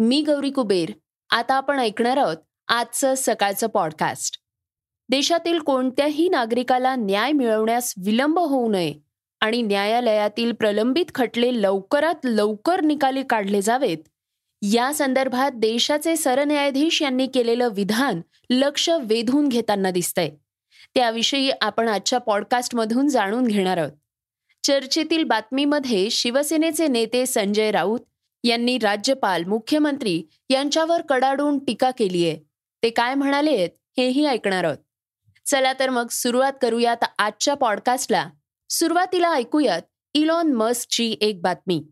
मी गौरी कुबेर. आता आपण ऐकणार आहोत आजचं सकाळचं पॉडकास्ट देशातील कोणत्याही नागरिकाला न्याय मिळवण्यास विलंब होऊ नये आणि न्यायालयातील प्रलंबित खटले लवकरात लवकर निकाली काढले जावेत. या संदर्भात देशाचे सरन्यायाधीश यांनी केलेलं विधान लक्ष वेधून घेताना दिसतंय. त्याविषयी आपण आजच्या पॉडकास्टमधून जाणून घेणार आहोत. चर्चेतील बातमीमध्ये शिवसेनेचे नेते संजय राऊत यांनी राज्यपाल मुख्यमंत्री यांच्यावर कडाडून टीका केली आहे. ते काय म्हणाले हेही ऐकणार आहोत. चला तर मग सुरुवात करूयात आजच्या पॉडकास्टला सुरुवातीला ऐकूयात इलॉन मस्कची एक बातमी.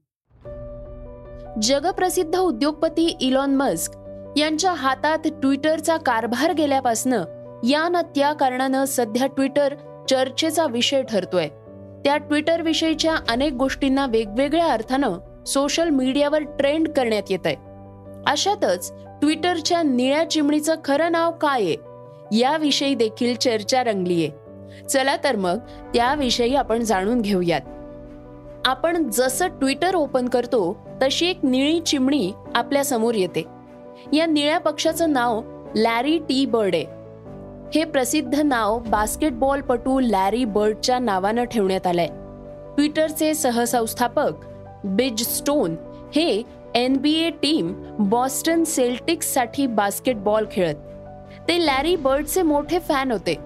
जगप्रसिद्ध उद्योगपती इलॉन मस्क यांच्या हातात ट्विटरचा कारभार गेल्यापासनं या न त्या कारणानं सध्या ट्विटर चर्चेचा विषय ठरतोय. त्या ट्विटर विषयीच्या अनेक गोष्टींना वेगवेगळ्या अर्थानं सोशल मीडियावर ट्रेंड करण्यात येत आहे अशातच ट्विटरच्या निळ्या चिमणीचं खरं नाव काय आहे? याविषयी देखील चर्चा रंगलीये. चला तर मग त्याविषयी आपण जाणून घेऊयात. आपण जसं ट्विटर ओपन करतो तशी एक निळी चिमणी आपल्यासमोर येते. या निळ्या पक्षाचं नाव लॅरी टी बर्ड आहे. हे प्रसिद्ध नाव बास्केटबॉलपटू लॅरी बर्डच्या नावानं ठेवण्यात आलंय. ट्विटरचे सहसंस्थापक बिज स्टोन हे N B A team Boston सेल्टिक्ससाठी basketball खेळत. ते लॅरी बर्डचे मोठे फॅन होते.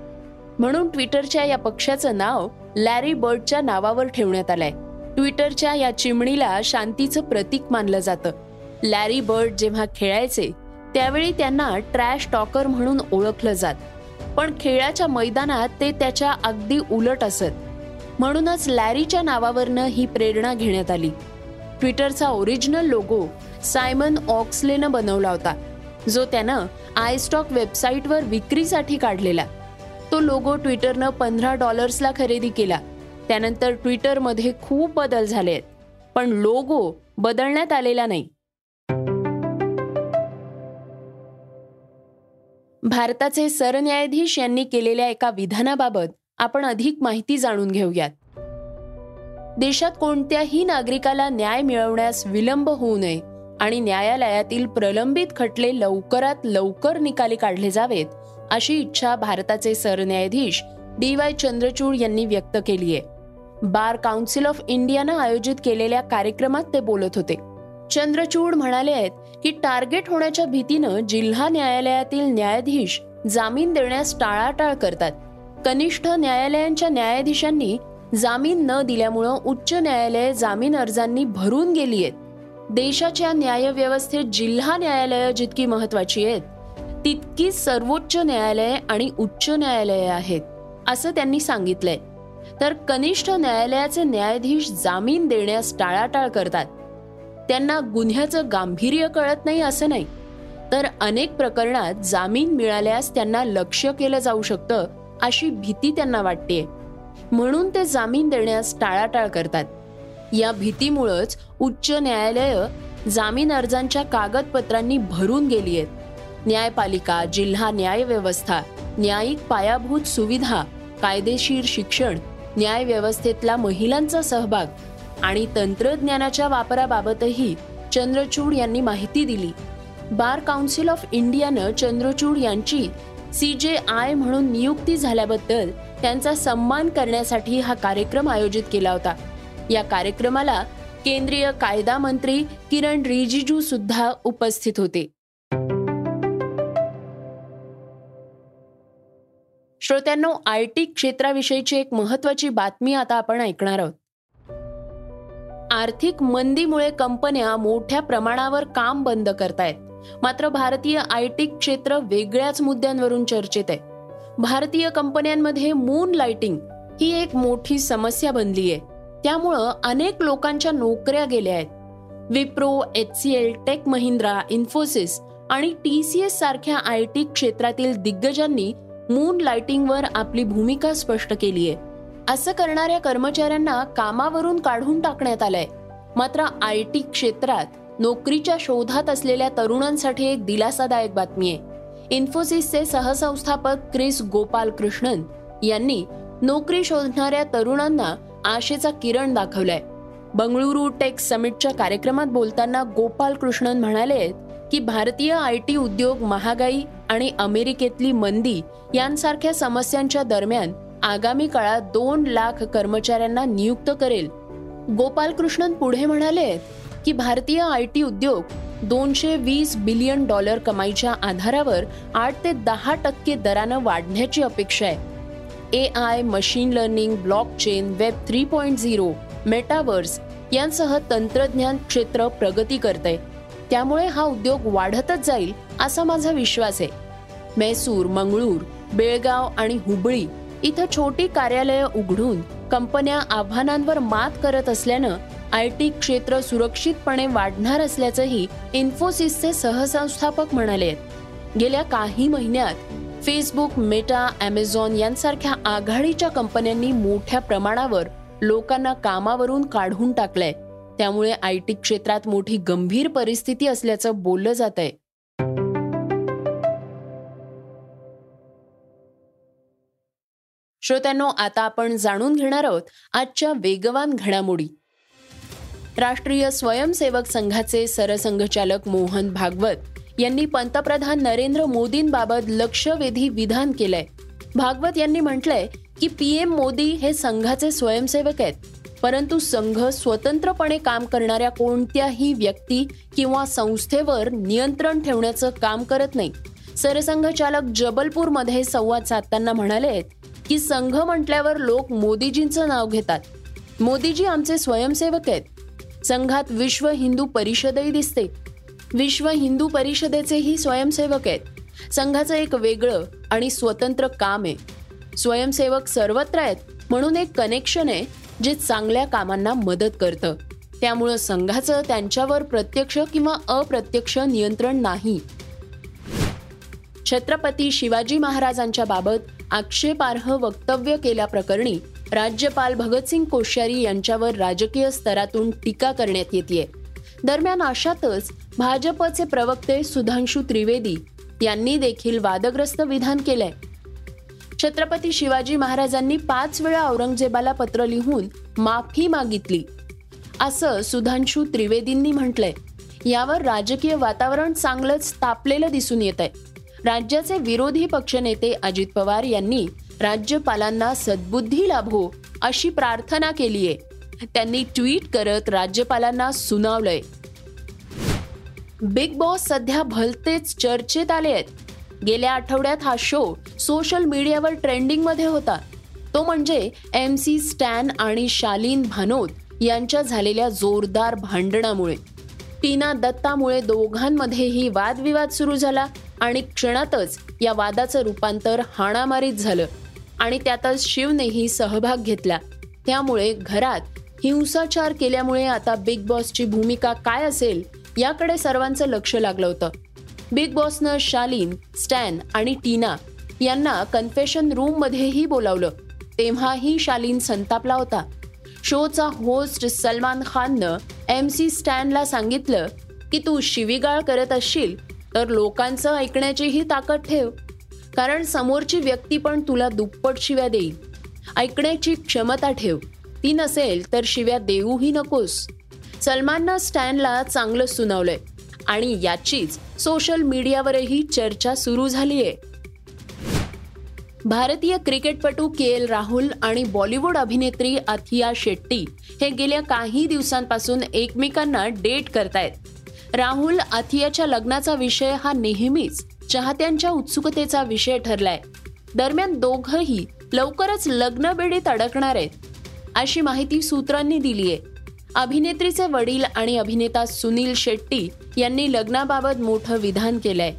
म्हणून ट्विटरच्या या पक्षाचं नाव लॅरी बर्डच्या नावावर ठेवण्यात आलंय. ट्विटरच्या या चिमणीला शांतीचं प्रतीक मानलं जातं. लॅरी बर्ड जेव्हा खेळायचे त्यावेळी त्यांना ट्रॅश टॉकर म्हणून ओळखलं जात. पण खेळाच्या मैदानात ते त्याच्या अगदी उलट असत. म्हणूनच लॅरीच्या नावावरनं ही प्रेरणा घेण्यात आली. ट्विटरचा ओरिजिनल लोगो सायमन ऑक्सलेनं बनवला होता. जो त्यानं आयस्टॉक वेबसाईटवर विक्रीसाठी काढलेला. तो लोगो ट्विटरनं पंधरा डॉलर्सला खरेदी केला. त्यानंतर ट्विटरमध्ये खूप बदल झाले आहेत. पण लोगो बदलण्यात आलेला नाही. भारताचे सरन्यायाधीश यांनी केलेल्या एका विधानाबाबत आपण अधिक माहिती जाणून घेऊयात. देशात कोणत्याही नागरिकाला न्याय मिळवण्यास विलंब होऊ नये आणि न्यायालयातील प्रलंबित खटले लवकरात लवकर निकाली काढले जावेत अशी इच्छा भारताचे सरन्यायाधीश डी वाय चंद्रचूड यांनी व्यक्त केली आहे बार काउन्सिल ऑफ इंडियानं आयोजित केलेल्या कार्यक्रमात ते बोलत होते. चंद्रचूड म्हणाले आहेत की टार्गेट होण्याच्या भीतीनं जिल्हा न्यायालयातील न्यायाधीश जामीन देण्यास टाळाटाळ करतात. कनिष्ठ न्यायालयांच्या न्यायाधीशांनी जामीन न दिल्यामुळं उच्च न्यायालय जामीन अर्जांनी भरून गेली आहेत. देशाच्या न्यायव्यवस्थेत जिल्हा न्यायालय जितकी महत्वाची आहेत तितकी सर्वोच्च न्यायालय आणि उच्च न्यायालय आहेत असं त्यांनी सांगितलंय. तर कनिष्ठ न्यायालयाचे न्यायाधीश जामीन देण्यास टाळाटाळ करतात. त्यांना गुन्ह्याचं गांभीर्य कळत नाही असं नाही. तर अनेक प्रकरणात जामीन मिळाल्यास त्यांना लक्ष केलं जाऊ शकतं अशी भीती त्यांना वाटते म्हणून ते जामीन देण्यास टाळाटाळ करतात. या भीतीमुळंच उच्च न्यायालय जामीन अर्जांच्या कागदपत्रांनी भरून गेली आहेत. न्यायपालिका जिल्हा न्यायव्यवस्था न्यायिक पायाभूत सुविधा कायदेशीर शिक्षण न्यायव्यवस्थेतला महिलांचा सहभाग आणि तंत्रज्ञानाच्या वापराबाबतही चंद्रचूड यांनी माहिती दिली. बार काउन्सिल ऑफ इंडियानं चंद्रचूड यांची सी जे आय म्हणून नियुक्ती झाल्याबद्दल त्यांचा सन्मान करण्यासाठी हा कार्यक्रम आयोजित केला होता. या कार्यक्रमाला केंद्रीय कायदा मंत्री किरण रिजिजू सुद्धा उपस्थित होते. श्रोत्यांनो आय टी क्षेत्राविषयीची एक महत्वाची बातमी आता आपण ऐकणार आहोत. आर्थिक मंदीमुळे कंपन्या मोठ्या प्रमाणावर काम बंद करतायत. मात्र भारतीय आय टी क्षेत्र वेगळ्याच मुद्द्यांवरून चर्चेत आहे. भारतीय कंपन्यांमध्ये मून लाइटिंग ही एक मोठी समस्या बनली आहे. त्यामुळं अनेक लोकांच्या नोकऱ्या गेल्या आहेत. Wipro H C L tech Mahindra Infosys आणि टी सी एस सारख्या आय टी क्षेत्रातील दिग्गजांनी मून लाइटिंगवर आपली भूमिका स्पष्ट केली आहे. असं करणाऱ्या कर्मचाऱ्यांना कामावरून काढून टाकण्यात आलंय. मात्र आय टी क्षेत्रात नोकरीच्या शोधात असलेल्या तरुणांसाठी एक दिलासादायक बातमी आहे. इन्फोसिसचे सहसंस्थापक क्रिस गोपाल कृष्णन यांनी नोकरी शोधणाऱ्या तरुणांना आशेचा किरण दाखवलाय. बंगळुरू टेक समिटच्या कार्यक्रमात बोलताना गोपाल कृष्णन म्हणाले की भारतीय आय टी उद्योग महागाई आणि अमेरिकेतली मंदी यांसारख्या समस्यांच्या दरम्यान आगामी काळात दोन लाख कर्मचाऱ्यांना नियुक्त करेल. गोपाल कृष्णन पुढे म्हणाले की भारतीय आय टी उद्योग दोनशे वीस बिलियन डॉलर कमाईच्या आधारावर आठ ते दहा टक्के दरानं वाढण्याची अपेक्षा आहे. A I machine learning blockchain web three point zero metaverse यांसह तंत्रज्ञान क्षेत्र प्रगती करते त्यामुळे हा उद्योग वाढतच जाईल असा माझा विश्वास आहे. मैसूर मंगळूर बेळगाव आणि हुबळी इथं छोटी कार्यालयं उघडून कंपन्या आव्हानांवर मात करत असल्यानं आय टी क्षेत्र सुरक्षितपणे वाढणार असल्याचंही इन्फोसिसचे सहसंस्थापक म्हणाले. गेल्या काही महिन्यात फेसबुक मेटा अमेझॉन यांसारख्या आघाडीच्या कंपन्यांनी मोठ्या प्रमाणावर लोकांना कामावरून काढून टाकलंय. त्यामुळे आय टी क्षेत्रात मोठी गंभीर परिस्थिती असल्याचं बोललं जात आहे श्रोत्यांनो आता आपण जाणून घेणार आहोत आजच्या वेगवान घडामोडी. राष्ट्रीय स्वयंसेवक संघाचे सरसंघचालक मोहन भागवत यांनी पंतप्रधान नरेंद्र मोदींबाबत लक्षवेधी विधान केलंय. भागवत यांनी म्हटलंय की पीएम मोदी हे संघाचे स्वयंसेवक आहेत. परंतु संघ स्वतंत्रपणे काम करणाऱ्या कोणत्याही व्यक्ती किंवा संस्थेवर नियंत्रण ठेवण्याचं काम करत नाही. सरसंघचालक जबलपूरमध्ये संवाद साधताना म्हणाले की संघ म्हटल्यावर लोक मोदीजींचं नाव घेतात. मोदीजी आमचे स्वयंसेवक आहेत. संघात विश्व हिंदू परिषदही दिसते. विश्व हिंदू परिषदेचेही स्वयंसेवक आहेत. संघाचं एक वेगळं आणि स्वतंत्र काम आहे. स्वयंसेवक सर्वत्र आहेत म्हणून एक कनेक्शन आहे जे चांगल्या कामांना मदत करतं. त्यामुळं संघाचं त्यांच्यावर प्रत्यक्ष किंवा अप्रत्यक्ष नियंत्रण नाही. छत्रपती शिवाजी महाराजांच्या बाबत आक्षेपार्ह वक्तव्य केल्याप्रकरणी राज्यपाल भगतसिंग कोश्यारी यांच्यावर राजकीय स्तरातून टीका करण्यात येते दरम्यान अशातच भाजपचे प्रवक्ते सुधांशु त्रिवेदी यांनी देखील वादग्रस्त विधान केलंय. छत्रपती शिवाजी महाराजांनी पाच वेळा औरंगजेबाला पत्र लिहून माफी मागितली. असं सुधांशु त्रिवेदींनी म्हटलंय. यावर राजकीय वातावरण चांगलंच तापलेलं दिसून येत आहे राज्याचे विरोधी पक्षनेते अजित पवार यांनी राज्यपालांना सद्बुद्धी लाभो अशी प्रार्थना केली आहे त्यांनी ट्विट करत राज्यपालांना सुनावलंय. बिग बॉस सध्या भलतेच चर्चेत आले आहेत. गेल्या आठवड्यात हा शो सोशल मीडियावर ट्रेंडिंगमध्ये होता. तो म्हणजे एम सी स्टॅन आणि शालीन भानोद यांच्या झालेल्या जोरदार भांडणामुळे. टीना दत्तामुळे दोघांमध्येही वादविवाद सुरू झाला आणि क्षणातच या वादाचं रूपांतर हाणामारीत झालं. आणि त्यातच शिवनेही सहभाग घेतला. त्यामुळे घरात हिंसाचार केल्यामुळे आता बिग बॉसची भूमिका काय असेल याकडे सर्वांचं लक्ष लागलं होतं. बिग बॉसनं शालीन स्टॅन आणि टीना यांना कन्फेशन रूममध्येही बोलावलं. तेव्हाही शालीन संतापला होता. शोचा होस्ट सलमान खाननं एम सी स्टॅनला सांगितलं की तू शिवीगाळ करत असशील तर लोकांचं ऐकण्याचीही ताकद ठेव. कारण समोरची व्यक्ती पण तुला दुप्पट शिव्या देईल. ऐकण्याची क्षमता ठेव. ती नसेल तर शिव्या देऊही नकोस. सलमाननं स्टॅनला चांगलं सुनावलंय आणि याचीच सोशल मीडियावरही चर्चा सुरू झालीय. भारतीय क्रिकेटपटू के एल राहुल आणि बॉलिवूड अभिनेत्री अथिया शेट्टी हे गेल्या काही दिवसांपासून एकमेकांना डेट करतायत. राहुल अथियाच्या लग्नाचा विषय हा नेहमीच चाहत्यांच्या उत्सुकतेचा विषय ठरलाय. दरम्यान दोघंही लवकरच लग्न बेडीत अडकणार आहेत. अशी माहिती सूत्रांनी दिलीय. अभिनेत्रीचे वडील आणि अभिनेता सुनील शेट्टी यांनी लग्नाबाबत मोठं विधान केलंय.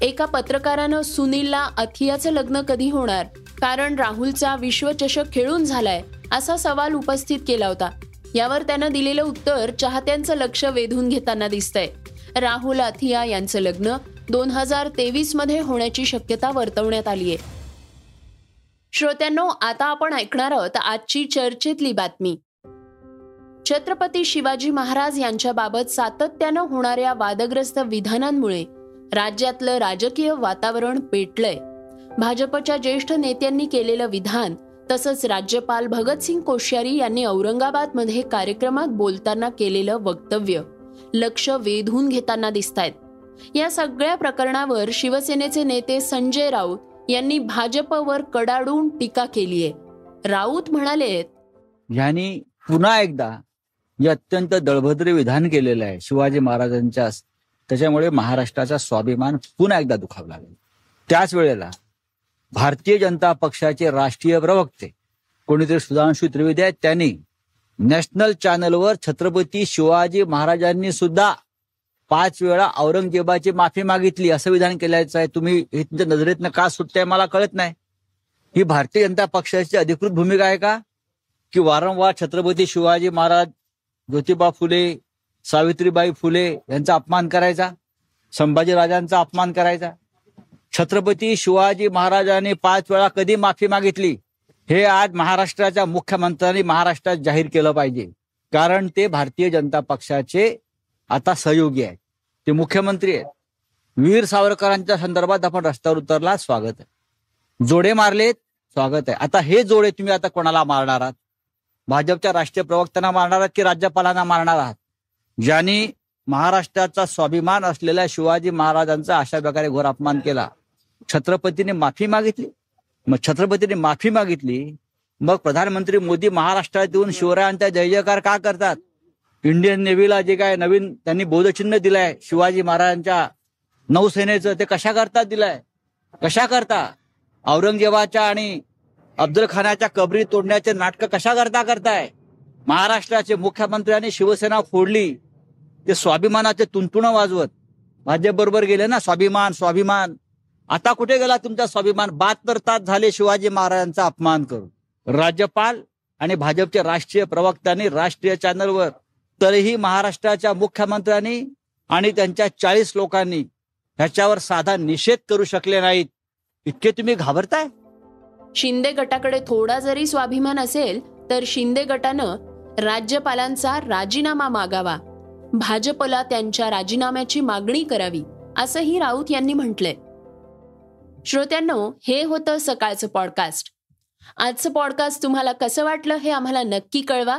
एका पत्रकारानं सुनीलला अथियाचं लग्न कधी होणार? कारण राहुलचा विश्वचषक खेळून झालाय असा सवाल उपस्थित केला होता. यावर त्यानं दिलेलं उत्तर चाहत्यांचं लक्ष वेधून घेताना दिसतंय. राहुल अथिया यांचं लग्न दोन हजार तेवीसमध्ये होण्याची शक्यता वर्तवण्यात आली आहे. श्रोत्यांनो आता आपण ऐकणार आहोत आजची चर्चेतली बातमी. छत्रपती शिवाजी महाराज यांच्याबाबत सातत्यानं होणाऱ्या वादग्रस्त विधानांमुळे राज्यातलं राजकीय वातावरण पेटलंय. भाजपच्या ज्येष्ठ नेत्यांनी केलेलं विधान तसंच राज्यपाल भगतसिंग कोश्यारी यांनी औरंगाबादमध्ये कार्यक्रमात बोलताना केलेलं वक्तव्य लक्ष वेधून घेताना दिसतायत. या सगळ्या प्रकरणावर शिवसेनेचे नेते संजय राऊत यांनी भाजपवर कडाडून टीका केली आहे. राऊत म्हणाले यांनी पुन्हा एकदा जे अत्यंत दळभद्र विधान केलेलं आहे. शिवाजी महाराजांच्या त्याच्यामुळे महाराष्ट्राचा स्वाभिमान पुन्हा एकदा दुखावला त्याच वेळेला भारतीय जनता पक्षाचे राष्ट्रीय प्रवक्ते कोणीतरी सुधांशु त्रिवेदी आहेत त्यांनी नॅशनल चॅनलवर छत्रपती शिवाजी महाराजांनी सुद्धा पाच वेळा औरंगजेबाची माफी मागितली असं विधान केल्याचं आहे. तुम्ही हे तुमच्या नजरेतनं का सुटताय मला कळत नाही. ही भारतीय जनता पक्षाची अधिकृत भूमिका आहे का? की वारंवार छत्रपती शिवाजी महाराज ज्योतिबा फुले सावित्रीबाई फुले यांचा अपमान करायचा? संभाजी राजांचा अपमान करायचा? छत्रपती शिवाजी महाराजांनी पाच वेळा कधी माफी मागितली? हे आज महाराष्ट्राच्या मुख्यमंत्र्यांनी महाराष्ट्रात जाहीर केलं पाहिजे. कारण ते भारतीय जनता पक्षाचे आता सहयोगी आहेत. ते मुख्यमंत्री आहेत. वीर सावरकरांच्या संदर्भात आपण रस्त्यावर उतरला स्वागत आहे. जोडे मारलेत स्वागत आहे. आता हे जोडे तुम्ही आता कोणाला मारणार आहात? भाजपच्या राष्ट्रीय प्रवक्त्यांना मारणार आहात की राज्यपालांना मारणार आहात? ज्यांनी महाराष्ट्राचा स्वाभिमान असलेल्या शिवाजी महाराजांचा अशा प्रकारे घोर अपमान केला. छत्रपतीने माफी मागितली. मग छत्रपतीने माफी मागितली. मग प्रधानमंत्री मोदी महाराष्ट्रात येऊन शिवरायांचा जय जयकार का करतात? इंडियन नेव्हीला जे काय नवीन त्यांनी बोधचिन्ह दिलंय शिवाजी महाराजांच्या नौसेनेचं ते कशा करता दिलंय? कशा करता? औरंगजेबाच्या आणि अब्दुल खानाच्या कबरी तोडण्याचे नाटक कशा करता करताय? महाराष्ट्राचे मुख्यमंत्र्यांनी शिवसेना फोडली ते स्वाभिमानाचे तुंतुण वाजवत. भाजप बरोबर गेले ना स्वाभिमान स्वाभिमान. आता कुठे गेला तुमचा स्वाभिमान? बहात्तर तास झाले शिवाजी महाराजांचा अपमान करून. राज्यपाल आणि भाजपच्या राष्ट्रीय प्रवक्त्यांनी राष्ट्रीय चॅनलवर तरीही महाराष्ट्राच्या मुख्यमंत्र्यांनी आणि त्यांच्या चाळीस लोकांनी ह्याच्यावर साधा निषेध करू शकले नाहीत. इतके तुम्ही घाबरताय? शिंदे गटाकडे थोडा जरी स्वाभिमान असेल तर शिंदे गटानं राज्यपालांचा राजीनामा मागावा. भाजपला त्यांच्या राजीनाम्याची मागणी करावी असंही राऊत यांनी म्हटलंय. श्रोत्यांनो हे होतं सकाळचं पॉडकास्ट. आजचं पॉडकास्ट तुम्हाला कसं वाटलं हे आम्हाला नक्की कळवा.